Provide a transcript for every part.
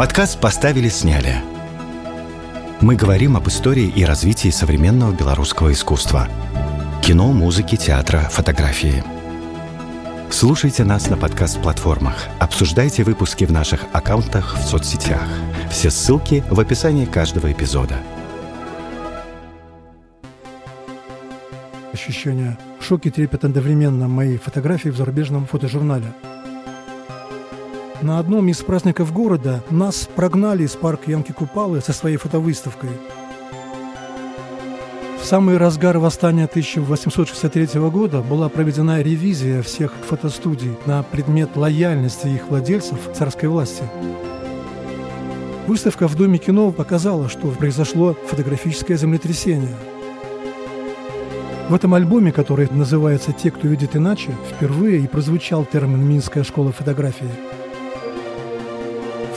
Подкаст «Поставили, сняли». Мы говорим об истории и развитии современного белорусского искусства. Кино, музыки, театра, фотографии. Слушайте нас на подкаст-платформах. Обсуждайте выпуски в наших аккаунтах в соцсетях. Все ссылки в описании каждого эпизода. Ощущение шоки и трепет одновременно моей фотографии в зарубежном фотожурнале – на одном из праздников города нас прогнали из парка Янки Купалы со своей фотовыставкой. В самый разгар восстания 1863 года была проведена ревизия всех фотостудий на предмет лояльности их владельцев царской власти. Выставка в Доме кино показала, что произошло фотографическое землетрясение. В этом альбоме, который называется «Те, кто видит иначе», впервые и прозвучал термин «Минская школа фотографии».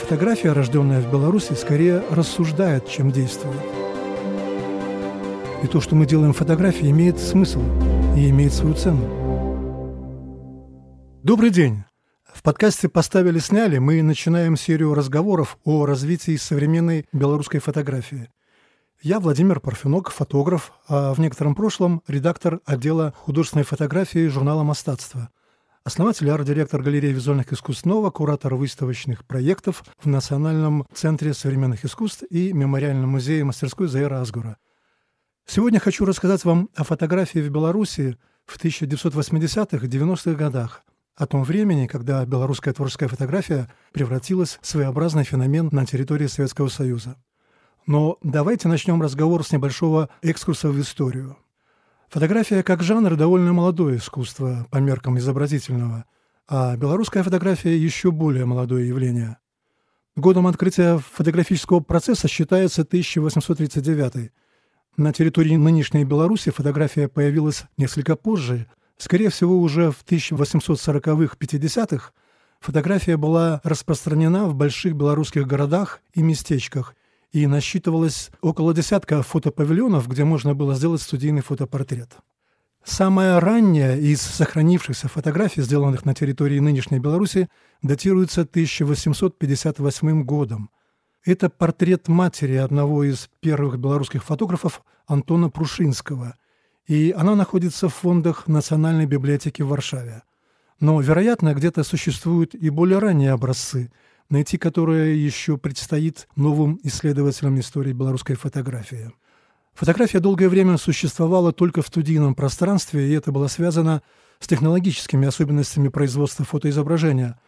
Фотография, рожденная в Беларуси, скорее рассуждает, чем действует. И то, что мы делаем фотографии, имеет смысл и имеет свою цену. Добрый день! В подкасте «Поставили-сняли» мы начинаем серию разговоров о развитии современной белорусской фотографии. Я Владимир Парфенок, фотограф, а в некотором прошлом редактор отдела художественной фотографии журнала «Мастатство» основатель и арт-директор галереи визуальных искусств «Нова», куратор выставочных проектов в Национальном центре современных искусств и Мемориальном музее мастерской Заира Асгура. Сегодня хочу рассказать вам о фотографии в Беларуси в 1980-90-х годах, о том времени, когда белорусская творческая фотография превратилась в своеобразный феномен на территории Советского Союза. Но давайте начнем разговор с небольшого экскурса в историю. Фотография как жанр довольно молодое искусство по меркам изобразительного, а белорусская фотография еще более молодое явление. Годом открытия фотографического процесса считается 1839. На территории нынешней Беларуси фотография появилась несколько позже. Скорее всего, уже в 1840-50-х фотография была распространена в больших белорусских городах и местечках – и насчитывалось около десятка фотопавильонов, где можно было сделать студийный фотопортрет. Самая ранняя из сохранившихся фотографий, сделанных на территории нынешней Беларуси, датируется 1858 годом. Это портрет матери одного из первых белорусских фотографов Антона Прушинского, и она находится в фондах Национальной библиотеки в Варшаве. Но, вероятно, где-то существуют и более ранние образцы – найти которое еще предстоит новым исследователям истории белорусской фотографии. Фотография долгое время существовала только в студийном пространстве, и это было связано с технологическими особенностями производства фотоизображения.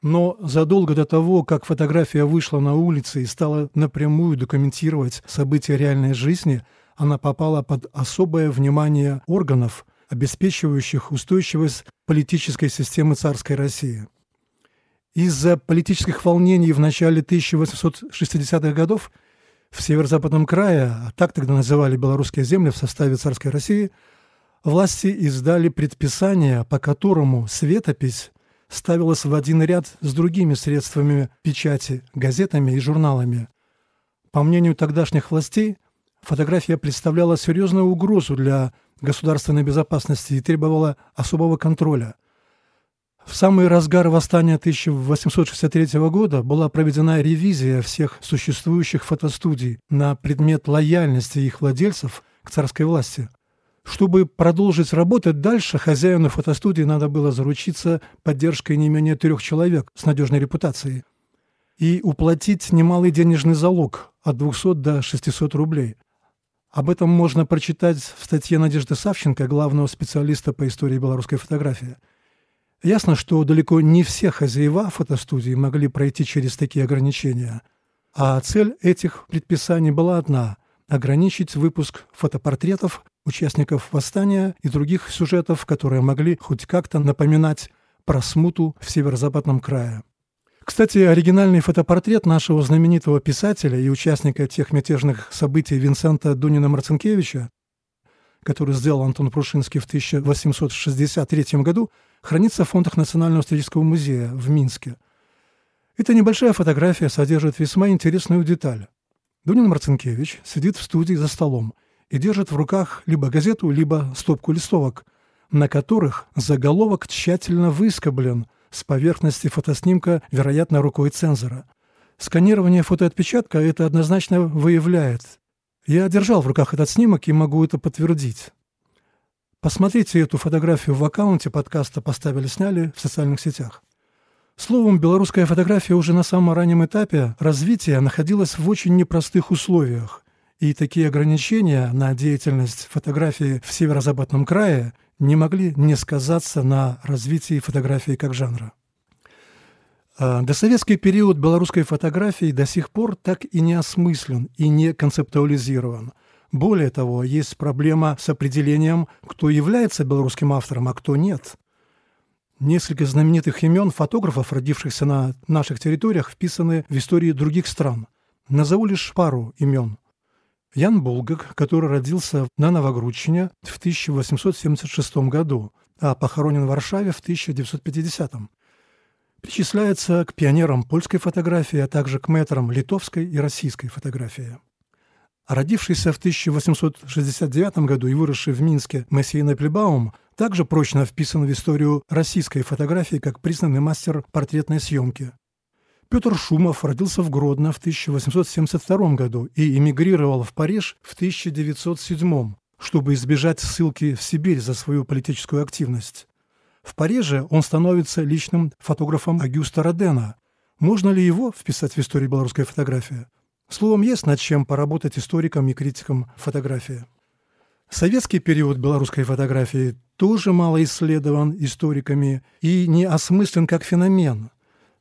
Но задолго до того, как фотография вышла на улицы и стала напрямую документировать события реальной жизни, она попала под особое внимание органов, обеспечивающих устойчивость политической системы царской России. Из-за политических волнений в начале 1860-х годов в северо-западном крае, а так тогда называли белорусские земли в составе царской России, власти издали предписание, по которому светопись ставилась в один ряд с другими средствами печати, газетами и журналами. По мнению тогдашних властей, фотография представляла серьезную угрозу для государственной безопасности и требовала особого контроля. В самый разгар восстания 1863 года была проведена ревизия всех существующих фотостудий на предмет лояльности их владельцев к царской власти. Чтобы продолжить работать дальше, хозяину фотостудии надо было заручиться поддержкой не менее трех человек с надежной репутацией и уплатить немалый денежный залог от 200 до 600 рублей. Об этом можно прочитать в статье Надежды Савченко, главного специалиста по истории белорусской фотографии – Ясно, что далеко не все хозяева фотостудии могли пройти через такие ограничения, а цель этих предписаний была одна – ограничить выпуск фотопортретов участников восстания и других сюжетов, которые могли хоть как-то напоминать про смуту в северо-западном крае. Кстати, оригинальный фотопортрет нашего знаменитого писателя и участника тех мятежных событий Винсента Дунина-Марцинкевича, который сделал Антон Прушинский в 1863 году, хранится в фондах Национального исторического музея в Минске. Эта небольшая фотография содержит весьма интересную деталь. Дунин Марцинкевич сидит в студии за столом и держит в руках либо газету, либо стопку листовок, на которых заголовок тщательно выскоблен с поверхности фотоснимка, вероятно, рукой цензора. Сканирование фотоотпечатка это однозначно выявляет. Я держал в руках этот снимок и могу это подтвердить. Посмотрите эту фотографию в аккаунте подкаста «Поставили-сняли» в социальных сетях. Словом, белорусская фотография уже на самом раннем этапе развития находилась в очень непростых условиях, и такие ограничения на деятельность фотографии в северо-западном крае не могли не сказаться на развитии фотографии как жанра. А, досоветский период белорусской фотографии до сих пор так и не осмыслен и не концептуализирован. Более того, есть проблема с определением, кто является белорусским автором, а кто нет. Несколько знаменитых имен фотографов, родившихся на наших территориях, вписаны в истории других стран. Назову лишь пару имен. Ян Булгак, который родился на Новогрудчине в 1876 году, а похоронен в Варшаве в 1950 причисляется к пионерам польской фотографии, а также к мэтрам литовской и российской фотографии. Родившийся в 1869 году и выросший в Минске Мессия Неплебаум также прочно вписан в историю российской фотографии как признанный мастер портретной съемки. Петр Шумов родился в Гродно в 1872 году и эмигрировал в Париж в 1907, чтобы избежать ссылки в Сибирь за свою политическую активность. В Париже он становится личным фотографом Агюста Родена. Можно ли его вписать в историю белорусской фотографии? Словом, есть над чем поработать историкам и критикам фотографии. Советский период белорусской фотографии тоже мало исследован историками и не осмыслен как феномен.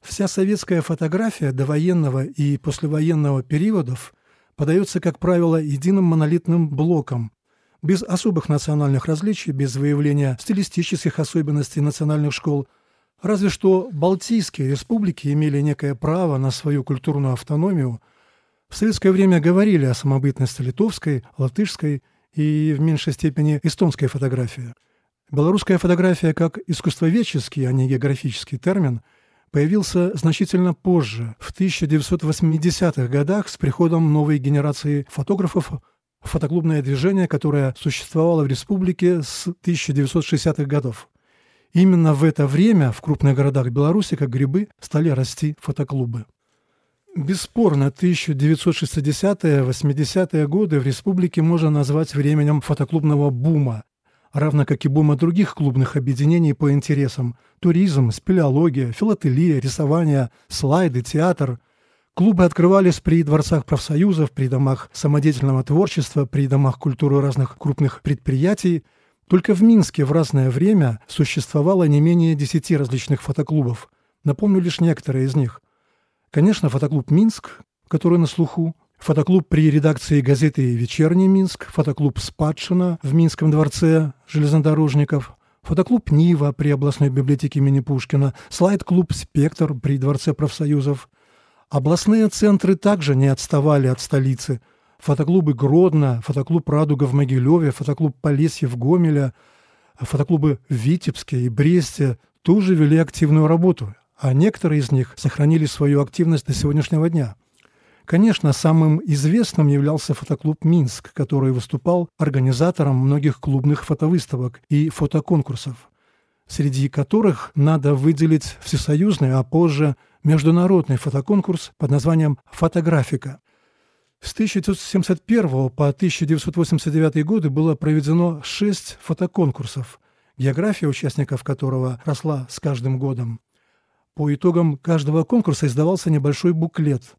Вся советская фотография довоенного и послевоенного периодов подается, как правило, единым монолитным блоком, без особых национальных различий, без выявления стилистических особенностей национальных школ. Разве что Балтийские республики имели некое право на свою культурную автономию. В советское время говорили о самобытности литовской, латышской и в меньшей степени эстонской фотографии. Белорусская фотография как искусствоведческий, а не географический термин появился значительно позже, в 1980-х годах с приходом новой генерации фотографов фотоклубное движение, которое существовало в республике с 1960-х годов. Именно в это время в крупных городах Беларуси, как грибы, стали расти фотоклубы. Бесспорно, 1960-80-е годы в республике можно назвать временем фотоклубного бума, равно как и бума других клубных объединений по интересам – туризм, спелеология, филателия, рисование, слайды, театр – Клубы открывались при дворцах профсоюзов, при домах самодеятельного творчества, при домах культуры разных крупных предприятий. Только в Минске в разное время существовало не менее десяти различных фотоклубов. Напомню лишь некоторые из них. Конечно, фотоклуб «Минск», который на слуху, фотоклуб при редакции газеты «Вечерний Минск», фотоклуб «Спадшина» в Минском дворце железнодорожников, фотоклуб «Нива» при областной библиотеке имени Пушкина, слайд-клуб «Спектр» при Дворце профсоюзов – Областные центры также не отставали от столицы. Фотоклубы Гродно, фотоклуб «Радуга» в Могилеве, фотоклуб «Полесье» в Гомеле, фотоклубы в Витебске и Бресте тоже вели активную работу, а некоторые из них сохранили свою активность до сегодняшнего дня. Конечно, самым известным являлся фотоклуб «Минск», который выступал организатором многих клубных фотовыставок и фотоконкурсов, среди которых надо выделить всесоюзный, а позже – международный фотоконкурс под названием «Фотографика». С 1971 по 1989 годы было проведено шесть фотоконкурсов, география участников которого росла с каждым годом. По итогам каждого конкурса издавался небольшой буклет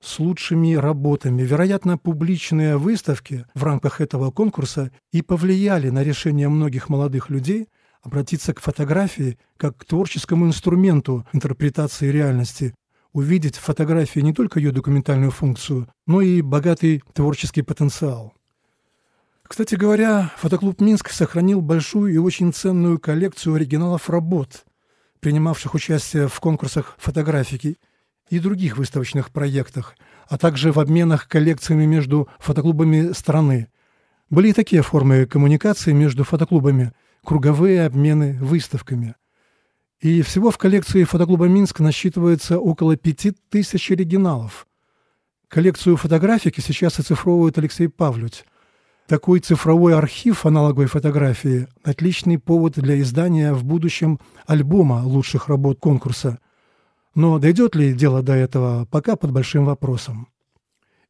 с лучшими работами. Вероятно, публичные выставки в рамках этого конкурса и повлияли на решение многих молодых людей – обратиться к фотографии как к творческому инструменту интерпретации реальности, увидеть в фотографии не только ее документальную функцию, но и богатый творческий потенциал. Кстати говоря, фотоклуб «Минск» сохранил большую и очень ценную коллекцию оригиналов работ, принимавших участие в конкурсах фотографики и других выставочных проектах, а также в обменах коллекциями между фотоклубами страны. Были и такие формы коммуникации между фотоклубами – круговые обмены выставками. И всего в коллекции фотоклуба «Минск» насчитывается около пяти тысяч оригиналов. Коллекцию фотографики сейчас оцифровывает Алексей Павлють. Такой цифровой архив аналоговой фотографии – отличный повод для издания в будущем альбома лучших работ конкурса. Но дойдет ли дело до этого, пока под большим вопросом.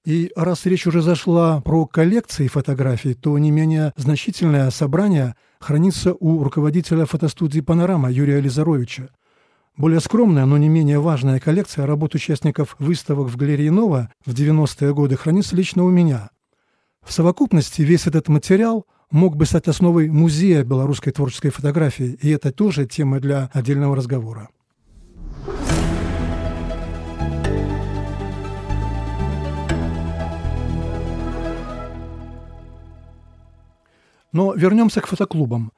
И раз речь уже зашла про коллекции фотографий, то не менее значительное собрание хранится у руководителя фотостудии «Панорама» Юрия Лизаровича. Более скромная, но не менее важная коллекция работ участников выставок в галерее «Нова» в 90-е годы хранится лично у меня. В совокупности весь этот материал мог бы стать основой музея белорусской творческой фотографии, и это тоже тема для отдельного разговора. Но вернемся к фотоклубам.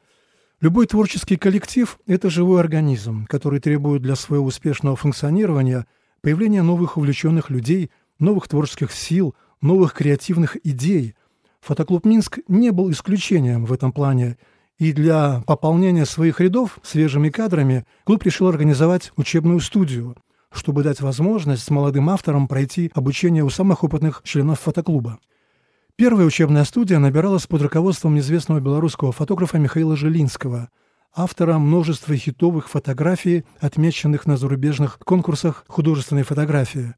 Любой творческий коллектив – это живой организм, который требует для своего успешного функционирования появления новых увлеченных людей, новых творческих сил, новых креативных идей. Фотоклуб «Минск» не был исключением в этом плане, и для пополнения своих рядов свежими кадрами клуб решил организовать учебную студию, чтобы дать возможность молодым авторам пройти обучение у самых опытных членов фотоклуба. Первая учебная студия набиралась под руководством известного белорусского фотографа Михаила Жилинского, автора множества хитовых фотографий, отмеченных на зарубежных конкурсах художественной фотографии.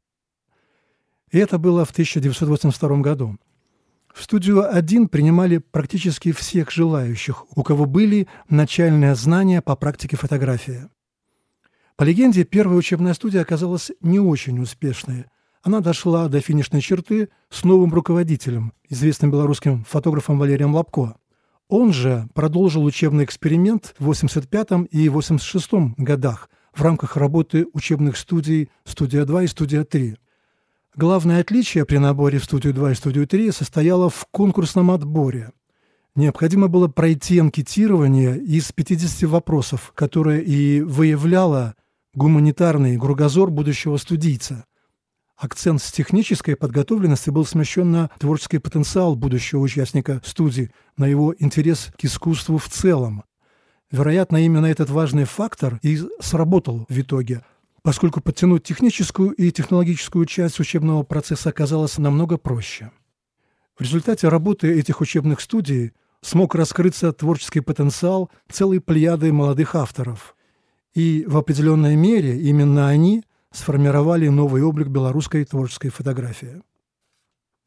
И это было в 1982 году. В студию 1 принимали практически всех желающих, у кого были начальные знания по практике фотографии. По легенде, первая учебная студия оказалась не очень успешной – она дошла до финишной черты с новым руководителем, известным белорусским фотографом Валерием Лобко. Он же продолжил учебный эксперимент в 85 и 86 годах в рамках работы учебных студий «Студия 2» и «Студия 3». Главное отличие при наборе в студию 2 и студию 3 состояло в конкурсном отборе. Необходимо было пройти анкетирование из 50 вопросов, которое и выявляло гуманитарный кругозор будущего студийца – акцент с технической подготовленности был смещен на творческий потенциал будущего участника студии, на его интерес к искусству в целом. Вероятно, именно этот важный фактор и сработал в итоге, поскольку подтянуть техническую и технологическую часть учебного процесса оказалось намного проще. В результате работы этих учебных студий смог раскрыться творческий потенциал целой плеяды молодых авторов. И в определенной мере именно они – сформировали новый облик белорусской творческой фотографии.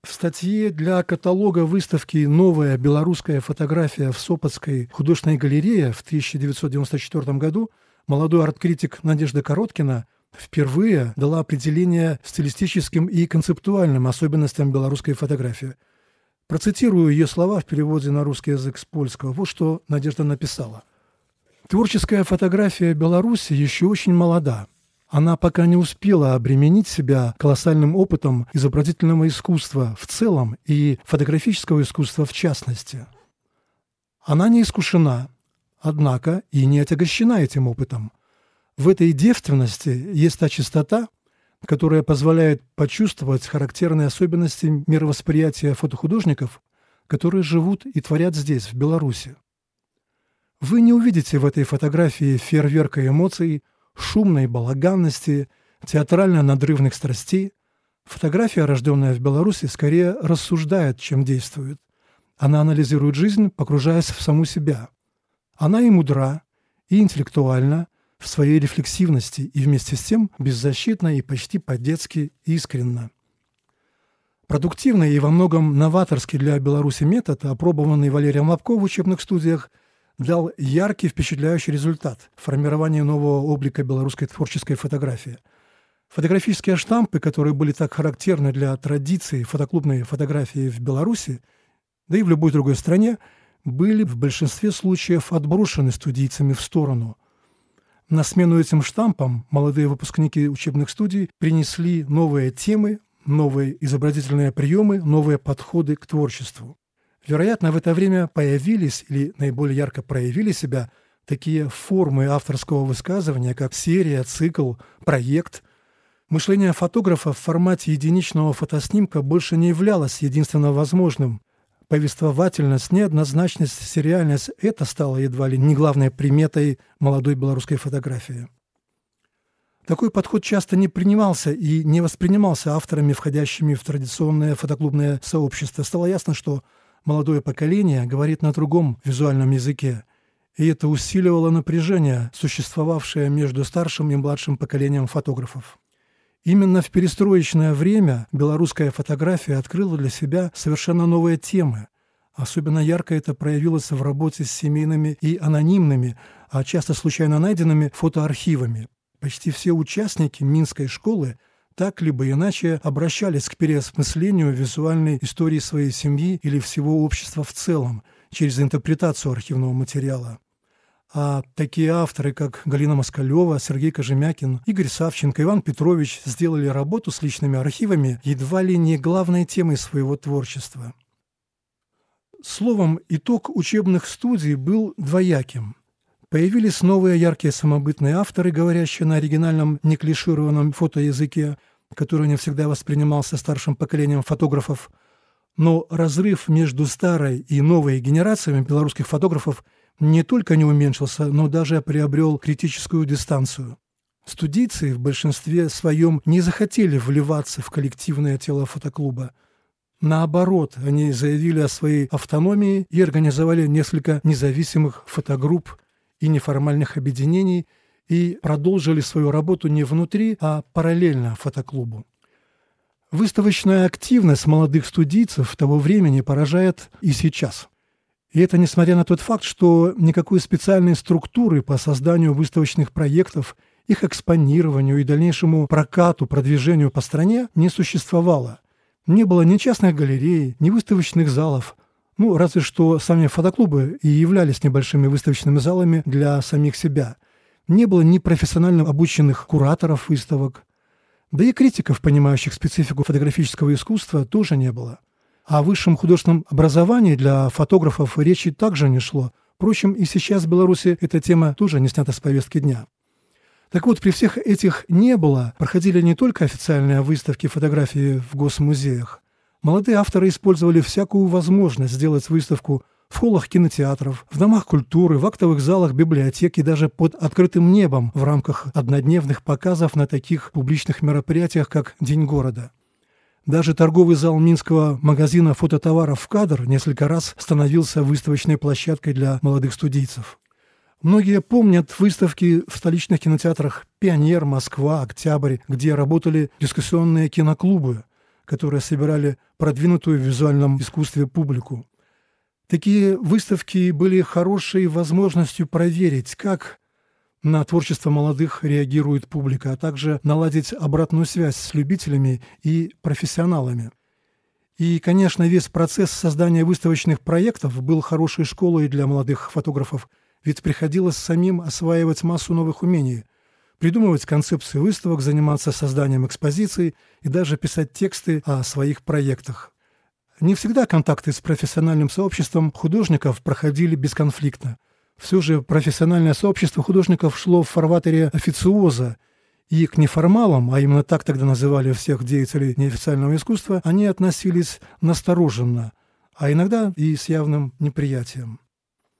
В статье для каталога выставки «Новая белорусская фотография» в Сопотской художественной галерее в 1994 году молодой арт-критик Надежда Короткина впервые дала определение стилистическим и концептуальным особенностям белорусской фотографии. Процитирую ее слова в переводе на русский язык с польского. Вот что Надежда написала. «Творческая фотография Беларуси еще очень молода – она пока не успела обременить себя колоссальным опытом изобразительного искусства в целом и фотографического искусства в частности. Она не искушена, однако и не отягощена этим опытом. В этой девственности есть та чистота, которая позволяет почувствовать характерные особенности мировосприятия фотохудожников, которые живут и творят здесь, в Беларуси. Вы не увидите в этой фотографии фейерверка эмоций – шумной балаганности, театрально-надрывных страстей, фотография, рожденная в Беларуси, скорее рассуждает, чем действует. Она анализирует жизнь, погружаясь в саму себя. Она и мудра, и интеллектуальна в своей рефлексивности, и вместе с тем беззащитна и почти по-детски искренна. Продуктивный и во многом новаторский для Беларуси метод, опробованный Валерием Лобко в учебных студиях – дал яркий, впечатляющий результат формирования нового облика белорусской творческой фотографии. Фотографические штампы, которые были так характерны для традиции фотоклубной фотографии в Беларуси, да и в любой другой стране, были в большинстве случаев отброшены студийцами в сторону. На смену этим штампам молодые выпускники учебных студий принесли новые темы, новые изобразительные приемы, новые подходы к творчеству. Вероятно, в это время появились или наиболее ярко проявили себя такие формы авторского высказывания, как серия, цикл, проект. Мышление фотографа в формате единичного фотоснимка больше не являлось единственно возможным. Повествовательность, неоднозначность, сериальность – это стало едва ли не главной приметой молодой белорусской фотографии. Такой подход часто не принимался и не воспринимался авторами, входящими в традиционное фотоклубное сообщество. Стало ясно, что молодое поколение говорит на другом визуальном языке. и это усиливало напряжение, существовавшее между старшим и младшим поколением фотографов. Именно в перестроечное время белорусская фотография открыла для себя совершенно новые темы. Особенно ярко это проявилось в работе с семейными и анонимными, а часто случайно найденными фотоархивами. Почти все участники Минской школы так либо иначе обращались к переосмыслению визуальной истории своей семьи или всего общества в целом через интерпретацию архивного материала. А такие авторы, как Галина Москалева, Сергей Кожемякин, Игорь Савченко, Иван Петрович сделали работу с личными архивами едва ли не главной темой своего творчества. Словом, итог учебных студий был двояким. Появились новые яркие самобытные авторы, говорящие на оригинальном неклишированном фотоязыке, который не всегда воспринимался старшим поколением фотографов. Но разрыв между старой и новой генерациями белорусских фотографов – не только не уменьшился, но даже приобрел критическую дистанцию. Студийцы в большинстве своем не захотели вливаться в коллективное тело фотоклуба. Наоборот, они заявили о своей автономии и организовали несколько независимых фотогрупп и неформальных объединений и продолжили свою работу не внутри, а параллельно фотоклубу. Выставочная активность молодых студийцев того времени поражает и сейчас – и это несмотря на тот факт, что никакой специальной структуры по созданию выставочных проектов, их экспонированию и дальнейшему прокату, продвижению по стране не существовало. Не было ни частных галерей, ни выставочных залов. Ну, разве что сами фотоклубы и являлись небольшими выставочными залами для самих себя. Не было ни профессионально обученных кураторов выставок, да и критиков, понимающих специфику фотографического искусства, тоже не было. О высшем художественном образовании для фотографов речи также не шло. Впрочем, и сейчас в Беларуси эта тема тоже не снята с повестки дня. Так вот, при всех этих «не было» проходили не только официальные выставки фотографии в госмузеях. Молодые авторы использовали всякую возможность сделать выставку в холлах кинотеатров, в домах культуры, в актовых залах библиотек и даже под открытым небом в рамках однодневных показов на таких публичных мероприятиях, как День города. Даже торговый зал Минского магазина фототоваров «Кадр» несколько раз становился выставочной площадкой для молодых студийцев. Многие помнят выставки в столичных кинотеатрах «Пионер», «Москва», «Октябрь», где работали дискуссионные киноклубы, которые собирали продвинутую в визуальном искусстве публику. Такие выставки были хорошей возможностью проверить, как на творчество молодых реагирует публика, а также наладить обратную связь с любителями и профессионалами. И, конечно, весь процесс создания выставочных проектов был хорошей школой для молодых фотографов, ведь приходилось самим осваивать массу новых умений, придумывать концепции выставок, заниматься созданием экспозиций и даже писать тексты о своих проектах. Не всегда контакты с профессиональным сообществом художников проходили бесконфликтно – все же профессиональное сообщество художников шло в фарватере официоза, и к неформалам, а именно так тогда называли всех деятелей неофициального искусства, они относились настороженно, а иногда и с явным неприятием.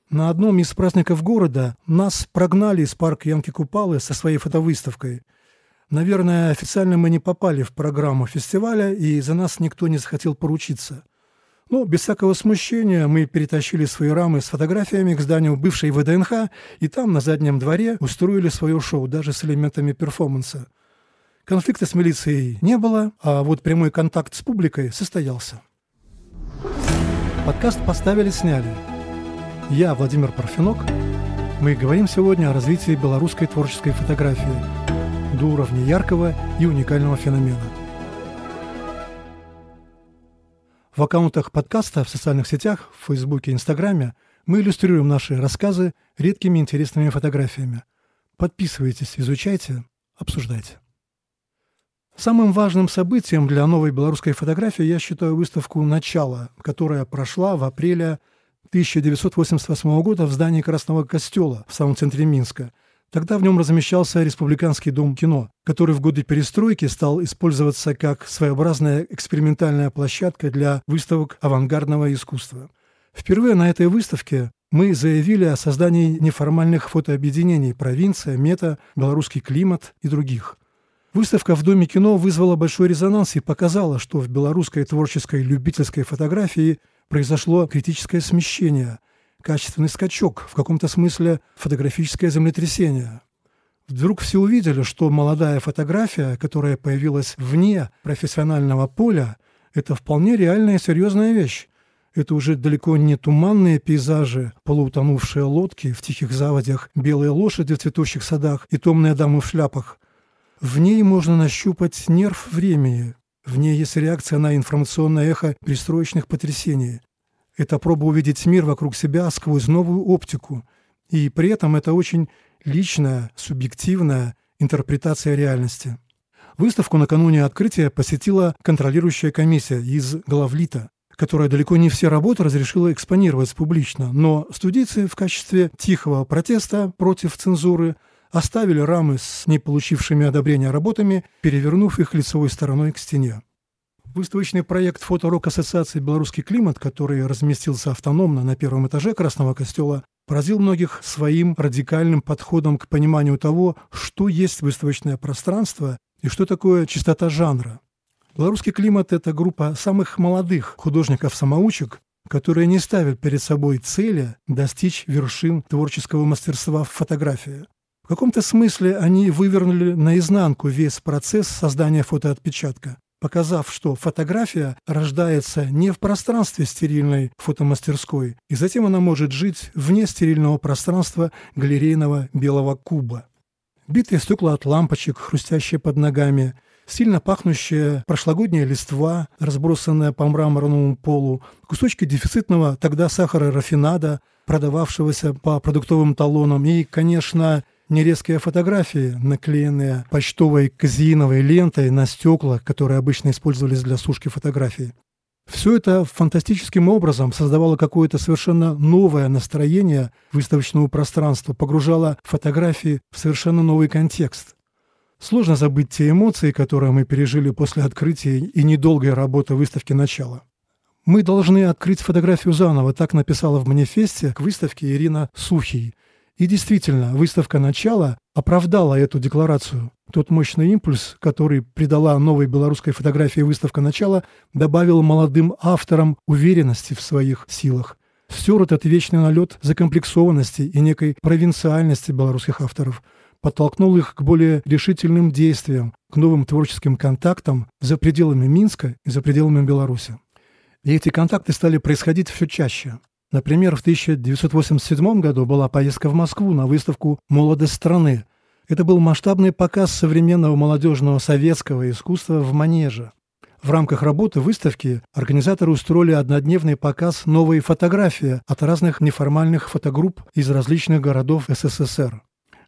На одном из праздников города нас прогнали из парка Янки Купалы со своей фотовыставкой. Наверное, официально мы не попали в программу фестиваля, и за нас никто не захотел поручиться – но без всякого смущения мы перетащили свои рамы с фотографиями к зданию бывшей ВДНХ, и там, на заднем дворе, устроили свое шоу, даже с элементами перформанса. Конфликта с милицией не было, а вот прямой контакт с публикой состоялся. Подкаст поставили-сняли. Я Владимир Парфенок. Мы говорим сегодня о развитии белорусской творческой фотографии до уровня яркого и уникального феномена – В аккаунтах подкаста в социальных сетях, в Фейсбуке и Инстаграме мы иллюстрируем наши рассказы редкими интересными фотографиями. Подписывайтесь, изучайте, обсуждайте. Самым важным событием для новой белорусской фотографии я считаю выставку «Начало», которая прошла в апреле 1988 года в здании Красного Костела в самом центре Минска – Тогда в нем размещался Республиканский дом кино, который в годы перестройки стал использоваться как своеобразная экспериментальная площадка для выставок авангардного искусства. Впервые на этой выставке мы заявили о создании неформальных фотообъединений «Провинция», «Мета», «Белорусский климат» и других. Выставка в Доме кино вызвала большой резонанс и показала, что в белорусской творческой любительской фотографии произошло критическое смещение – качественный скачок, в каком-то смысле фотографическое землетрясение. Вдруг все увидели, что молодая фотография, которая появилась вне профессионального поля, это вполне реальная серьезная вещь. Это уже далеко не туманные пейзажи, полуутонувшие лодки в тихих заводях, белые лошади в цветущих садах и томные дамы в шляпах. В ней можно нащупать нерв времени. В ней есть реакция на информационное эхо перестроечных потрясений. Это проба увидеть мир вокруг себя сквозь новую оптику. И при этом это очень личная, субъективная интерпретация реальности. Выставку накануне открытия посетила контролирующая комиссия из Главлита которая далеко не все работы разрешила экспонировать публично, но студийцы в качестве тихого протеста против цензуры оставили рамы с не получившими одобрения работами, перевернув их лицевой стороной к стене. Выставочный проект фоторок Ассоциации «Белорусский климат», который разместился автономно на первом этаже Красного костела, поразил многих своим радикальным подходом к пониманию того, что есть выставочное пространство и что такое чистота жанра. Белорусский климат – это группа самых молодых художников-самоучек, которые не ставят перед собой цели достичь вершин творческого мастерства в фотографии. В каком-то смысле они вывернули наизнанку весь процесс создания фотоотпечатка, показав, что фотография рождается не в пространстве стерильной фотомастерской, и затем она может жить вне стерильного пространства галерейного белого куба. Битые стекла от лампочек, хрустящие под ногами – сильно пахнущая прошлогодняя листва, разбросанная по мраморному полу, кусочки дефицитного тогда сахара рафинада, продававшегося по продуктовым талонам, и, конечно, нерезкие фотографии, наклеенные почтовой казеиновой лентой на стекла, которые обычно использовались для сушки фотографий. Все это фантастическим образом создавало какое-то совершенно новое настроение выставочного пространства, погружало фотографии в совершенно новый контекст. Сложно забыть те эмоции, которые мы пережили после открытия и недолгой работы выставки «Начало». Мы должны открыть фотографию заново, так написала в манифесте к выставке Ирина Сухий. И действительно, выставка «Начало» оправдала эту декларацию. Тот мощный импульс, который придала новой белорусской фотографии выставка «Начало», добавил молодым авторам уверенности в своих силах. Стер этот вечный налет закомплексованности и некой провинциальности белорусских авторов – подтолкнул их к более решительным действиям, к новым творческим контактам за пределами Минска и за пределами Беларуси. И эти контакты стали происходить все чаще. Например, в 1987 году была поездка в Москву на выставку «Молодость страны». Это был масштабный показ современного молодежного советского искусства в Манеже. В рамках работы выставки организаторы устроили однодневный показ «Новые фотографии» от разных неформальных фотогрупп из различных городов СССР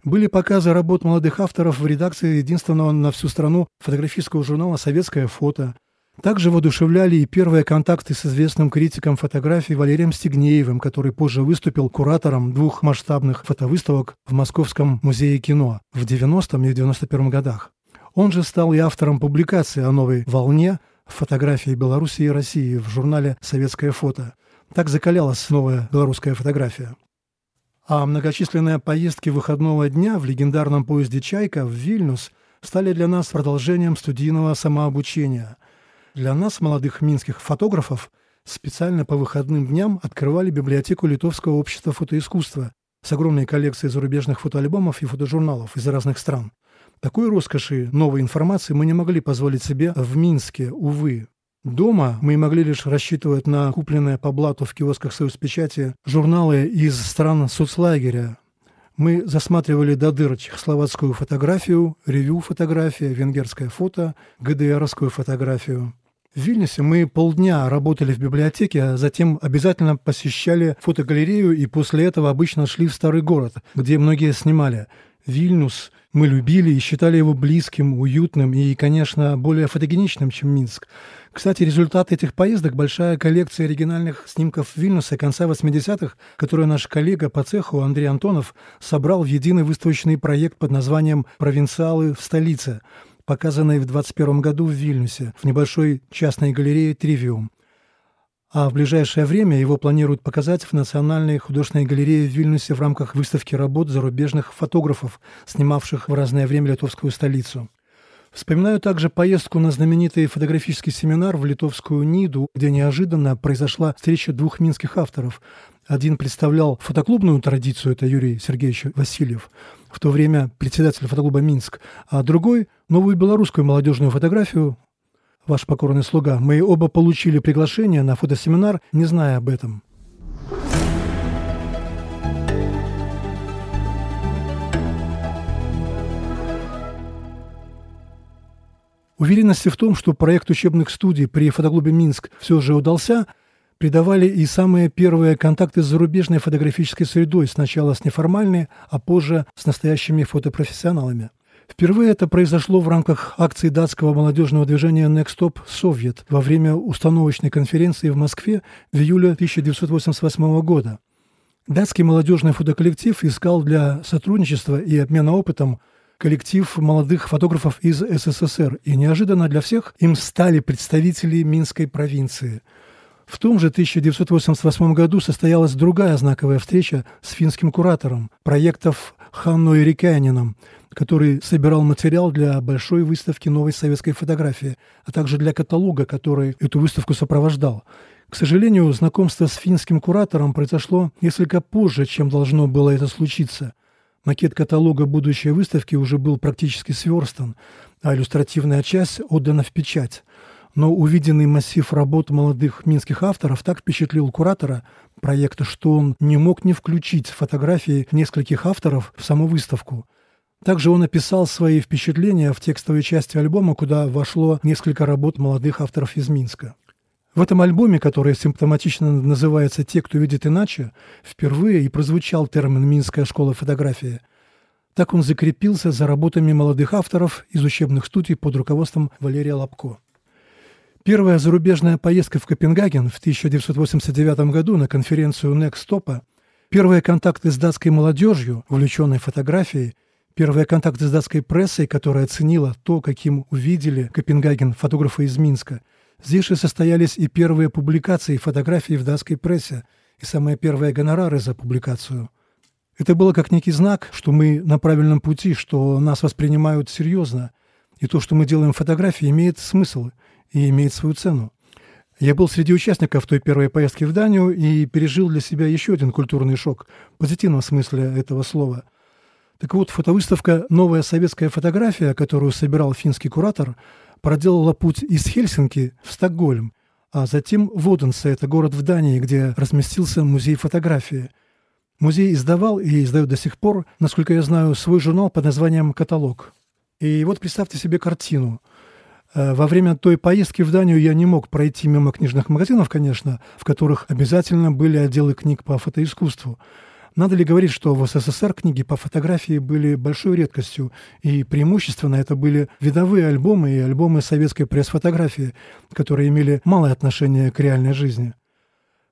были показы работ молодых авторов в редакции единственного на всю страну фотографического журнала «Советское фото». Также воодушевляли и первые контакты с известным критиком фотографий Валерием Стегнеевым, который позже выступил куратором двух масштабных фотовыставок в Московском музее кино в 90-м и 91 годах. Он же стал и автором публикации о новой волне фотографии Беларуси и России в журнале «Советское фото». Так закалялась новая белорусская фотография а многочисленные поездки выходного дня в легендарном поезде «Чайка» в Вильнюс стали для нас продолжением студийного самообучения. Для нас, молодых минских фотографов, специально по выходным дням открывали библиотеку Литовского общества фотоискусства с огромной коллекцией зарубежных фотоальбомов и фотожурналов из разных стран. Такой роскоши новой информации мы не могли позволить себе в Минске, увы. Дома мы могли лишь рассчитывать на купленные по блату в киосках союзпечати журналы из стран соцлагеря. Мы засматривали до дыр чехословацкую фотографию, ревью-фотография, венгерское фото, ГДРовскую фотографию. В Вильнюсе мы полдня работали в библиотеке, а затем обязательно посещали фотогалерею и после этого обычно шли в старый город, где многие снимали. Вильнюс мы любили и считали его близким, уютным и, конечно, более фотогеничным, чем Минск. Кстати, результат этих поездок – большая коллекция оригинальных снимков Вильнюса конца 80-х, которую наш коллега по цеху Андрей Антонов собрал в единый выставочный проект под названием «Провинциалы в столице», показанный в 2021 году в Вильнюсе в небольшой частной галерее «Тривиум». А в ближайшее время его планируют показать в Национальной художественной галерее в Вильнюсе в рамках выставки работ зарубежных фотографов, снимавших в разное время литовскую столицу. Вспоминаю также поездку на знаменитый фотографический семинар в литовскую Ниду, где неожиданно произошла встреча двух минских авторов – Один представлял фотоклубную традицию, это Юрий Сергеевич Васильев, в то время председатель фотоклуба «Минск», а другой – новую белорусскую молодежную фотографию, ваш покорный слуга. Мы оба получили приглашение на фотосеминар, не зная об этом. Уверенности в том, что проект учебных студий при фотоклубе «Минск» все же удался, придавали и самые первые контакты с зарубежной фотографической средой, сначала с неформальной, а позже с настоящими фотопрофессионалами. Впервые это произошло в рамках акции датского молодежного движения Next Stop Soviet во время установочной конференции в Москве в июле 1988 года. Датский молодежный фотоколлектив искал для сотрудничества и обмена опытом коллектив молодых фотографов из СССР, и неожиданно для всех им стали представители Минской провинции. В том же 1988 году состоялась другая знаковая встреча с финским куратором проектов Ханной Рикянином, который собирал материал для большой выставки новой советской фотографии, а также для каталога, который эту выставку сопровождал. К сожалению, знакомство с финским куратором произошло несколько позже, чем должно было это случиться. Макет каталога будущей выставки уже был практически сверстан, а иллюстративная часть отдана в печать. Но увиденный массив работ молодых минских авторов так впечатлил куратора проекта, что он не мог не включить фотографии нескольких авторов в саму выставку. Также он описал свои впечатления в текстовой части альбома, куда вошло несколько работ молодых авторов из Минска. В этом альбоме, который симптоматично называется «Те, кто видит иначе», впервые и прозвучал термин «Минская школа фотографии». Так он закрепился за работами молодых авторов из учебных студий под руководством Валерия Лобко. Первая зарубежная поездка в Копенгаген в 1989 году на конференцию Некстопа, первые контакты с датской молодежью, увлеченной фотографией, первые контакты с датской прессой, которая оценила то, каким увидели Копенгаген фотографы из Минска – Здесь же состоялись и первые публикации фотографий в датской прессе, и самые первые гонорары за публикацию. Это было как некий знак, что мы на правильном пути, что нас воспринимают серьезно, и то, что мы делаем фотографии, имеет смысл и имеет свою цену. Я был среди участников той первой поездки в Данию и пережил для себя еще один культурный шок, в позитивном смысле этого слова. Так вот, фотовыставка «Новая советская фотография», которую собирал финский куратор, проделала путь из Хельсинки в Стокгольм, а затем в Оденсе, это город в Дании, где разместился музей фотографии. Музей издавал и издает до сих пор, насколько я знаю, свой журнал под названием «Каталог». И вот представьте себе картину. Э, во время той поездки в Данию я не мог пройти мимо книжных магазинов, конечно, в которых обязательно были отделы книг по фотоискусству – надо ли говорить, что в СССР книги по фотографии были большой редкостью, и преимущественно это были видовые альбомы и альбомы советской пресс-фотографии, которые имели малое отношение к реальной жизни.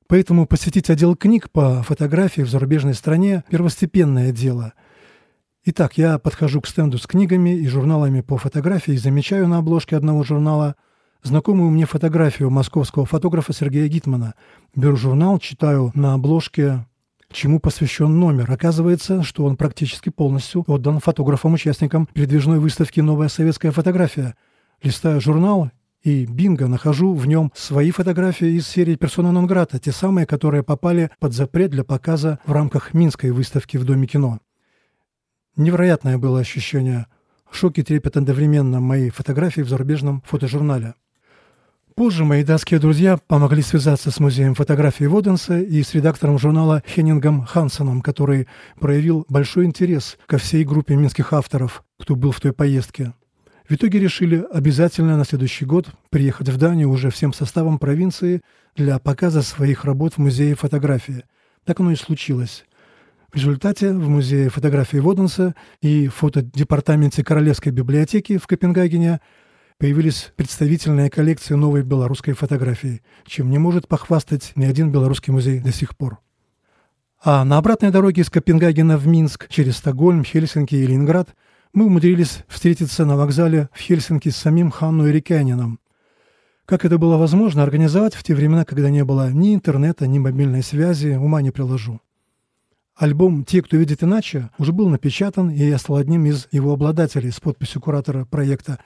Поэтому посетить отдел книг по фотографии в зарубежной стране – первостепенное дело. Итак, я подхожу к стенду с книгами и журналами по фотографии и замечаю на обложке одного журнала знакомую мне фотографию московского фотографа Сергея Гитмана. Беру журнал, читаю на обложке чему посвящен номер. Оказывается, что он практически полностью отдан фотографам-участникам передвижной выставки «Новая советская фотография». Листаю журнал и бинго, нахожу в нем свои фотографии из серии «Персона нон грата», те самые, которые попали под запрет для показа в рамках Минской выставки в Доме кино. Невероятное было ощущение. Шок и трепет одновременно моей фотографии в зарубежном фотожурнале. Позже мои датские друзья помогли связаться с музеем фотографии Воденса и с редактором журнала Хеннингом Хансоном, который проявил большой интерес ко всей группе минских авторов, кто был в той поездке. В итоге решили обязательно на следующий год приехать в Данию уже всем составом провинции для показа своих работ в музее фотографии. Так оно и случилось. В результате в Музее фотографии Воденса и фотодепартаменте Королевской библиотеки в Копенгагене появились представительные коллекции новой белорусской фотографии, чем не может похвастать ни один белорусский музей до сих пор. А на обратной дороге из Копенгагена в Минск через Стокгольм, Хельсинки и Ленинград мы умудрились встретиться на вокзале в Хельсинки с самим Ханну Эрикянином. Как это было возможно организовать в те времена, когда не было ни интернета, ни мобильной связи, ума не приложу. Альбом «Те, кто видит иначе» уже был напечатан, и я стал одним из его обладателей с подписью куратора проекта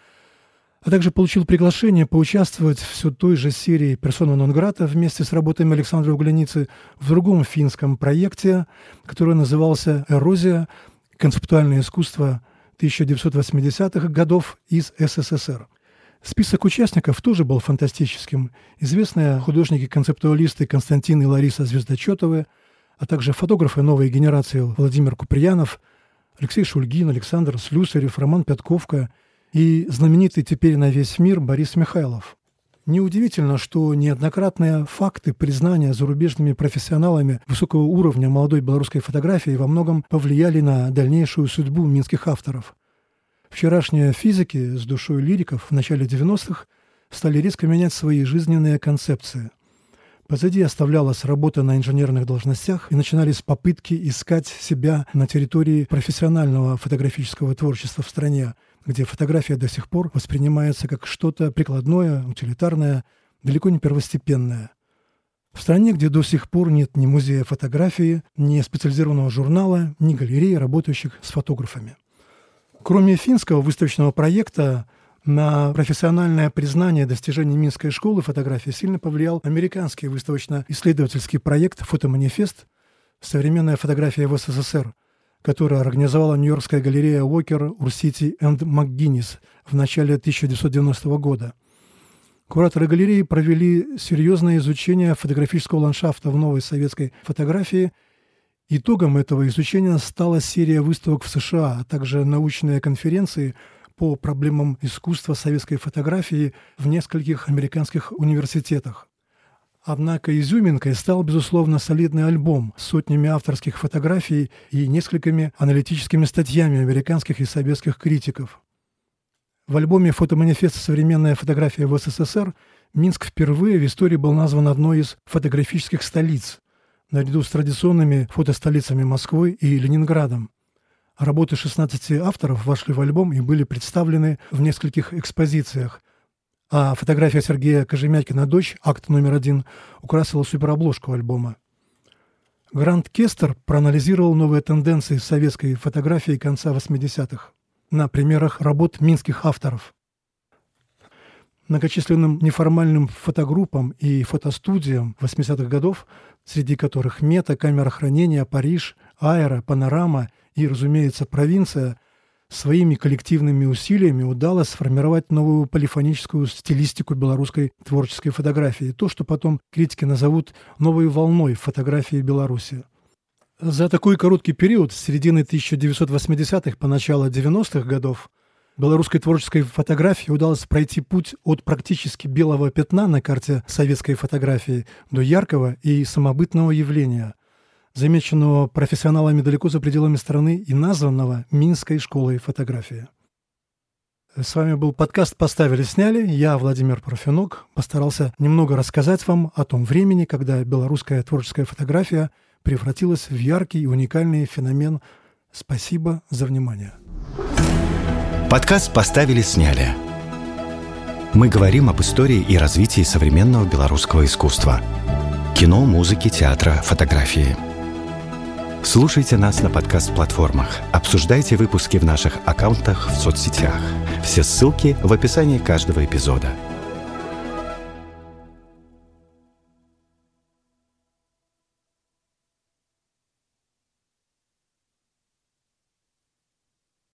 а также получил приглашение поучаствовать в все той же серии «Персона нон грата» вместе с работами Александра Угленицы в другом финском проекте, который назывался «Эрозия. Концептуальное искусство 1980-х годов из СССР». Список участников тоже был фантастическим. Известные художники-концептуалисты Константин и Лариса Звездочетовы, а также фотографы новой генерации Владимир Куприянов, Алексей Шульгин, Александр Слюсарев, Роман Пятковка и знаменитый теперь на весь мир Борис Михайлов. Неудивительно, что неоднократные факты признания зарубежными профессионалами высокого уровня молодой белорусской фотографии во многом повлияли на дальнейшую судьбу минских авторов. Вчерашние физики с душой лириков в начале 90-х стали резко менять свои жизненные концепции. Позади оставлялась работа на инженерных должностях и начинались попытки искать себя на территории профессионального фотографического творчества в стране, где фотография до сих пор воспринимается как что-то прикладное, утилитарное, далеко не первостепенное. В стране, где до сих пор нет ни музея фотографии, ни специализированного журнала, ни галереи, работающих с фотографами. Кроме финского выставочного проекта, на профессиональное признание достижений Минской школы фотографии сильно повлиял американский выставочно-исследовательский проект «Фотоманифест. Современная фотография в СССР», который организовала Нью-Йоркская галерея Уокер, Урсити энд МакГиннис в начале 1990 года. Кураторы галереи провели серьезное изучение фотографического ландшафта в новой советской фотографии – Итогом этого изучения стала серия выставок в США, а также научные конференции по проблемам искусства советской фотографии в нескольких американских университетах. Однако изюминкой стал, безусловно, солидный альбом с сотнями авторских фотографий и несколькими аналитическими статьями американских и советских критиков. В альбоме «Фотоманифест. Современная фотография в СССР» Минск впервые в истории был назван одной из фотографических столиц наряду с традиционными фотостолицами Москвы и Ленинградом. Работы 16 авторов вошли в альбом и были представлены в нескольких экспозициях, а фотография Сергея Кожемякина «Дочь», акт номер один, украсила суперобложку альбома. Грант Кестер проанализировал новые тенденции советской фотографии конца 80-х на примерах работ минских авторов. Многочисленным неформальным фотогруппам и фотостудиям 80-х годов среди которых мета, камера хранения, Париж, аэро, панорама и, разумеется, провинция, своими коллективными усилиями удалось сформировать новую полифоническую стилистику белорусской творческой фотографии, то, что потом критики назовут новой волной фотографии Беларуси. За такой короткий период, с середины 1980-х по начало 90-х годов, белорусской творческой фотографии удалось пройти путь от практически белого пятна на карте советской фотографии до яркого и самобытного явления, замеченного профессионалами далеко за пределами страны и названного Минской школой фотографии. С вами был подкаст «Поставили-сняли». Я, Владимир Парфенок, постарался немного рассказать вам о том времени, когда белорусская творческая фотография превратилась в яркий и уникальный феномен. Спасибо за внимание. Подкаст «Поставили-сняли». Мы говорим об истории и развитии современного белорусского искусства. Кино, музыки, театра, фотографии. Слушайте нас на подкаст-платформах. Обсуждайте выпуски в наших аккаунтах в соцсетях. Все ссылки в описании каждого эпизода –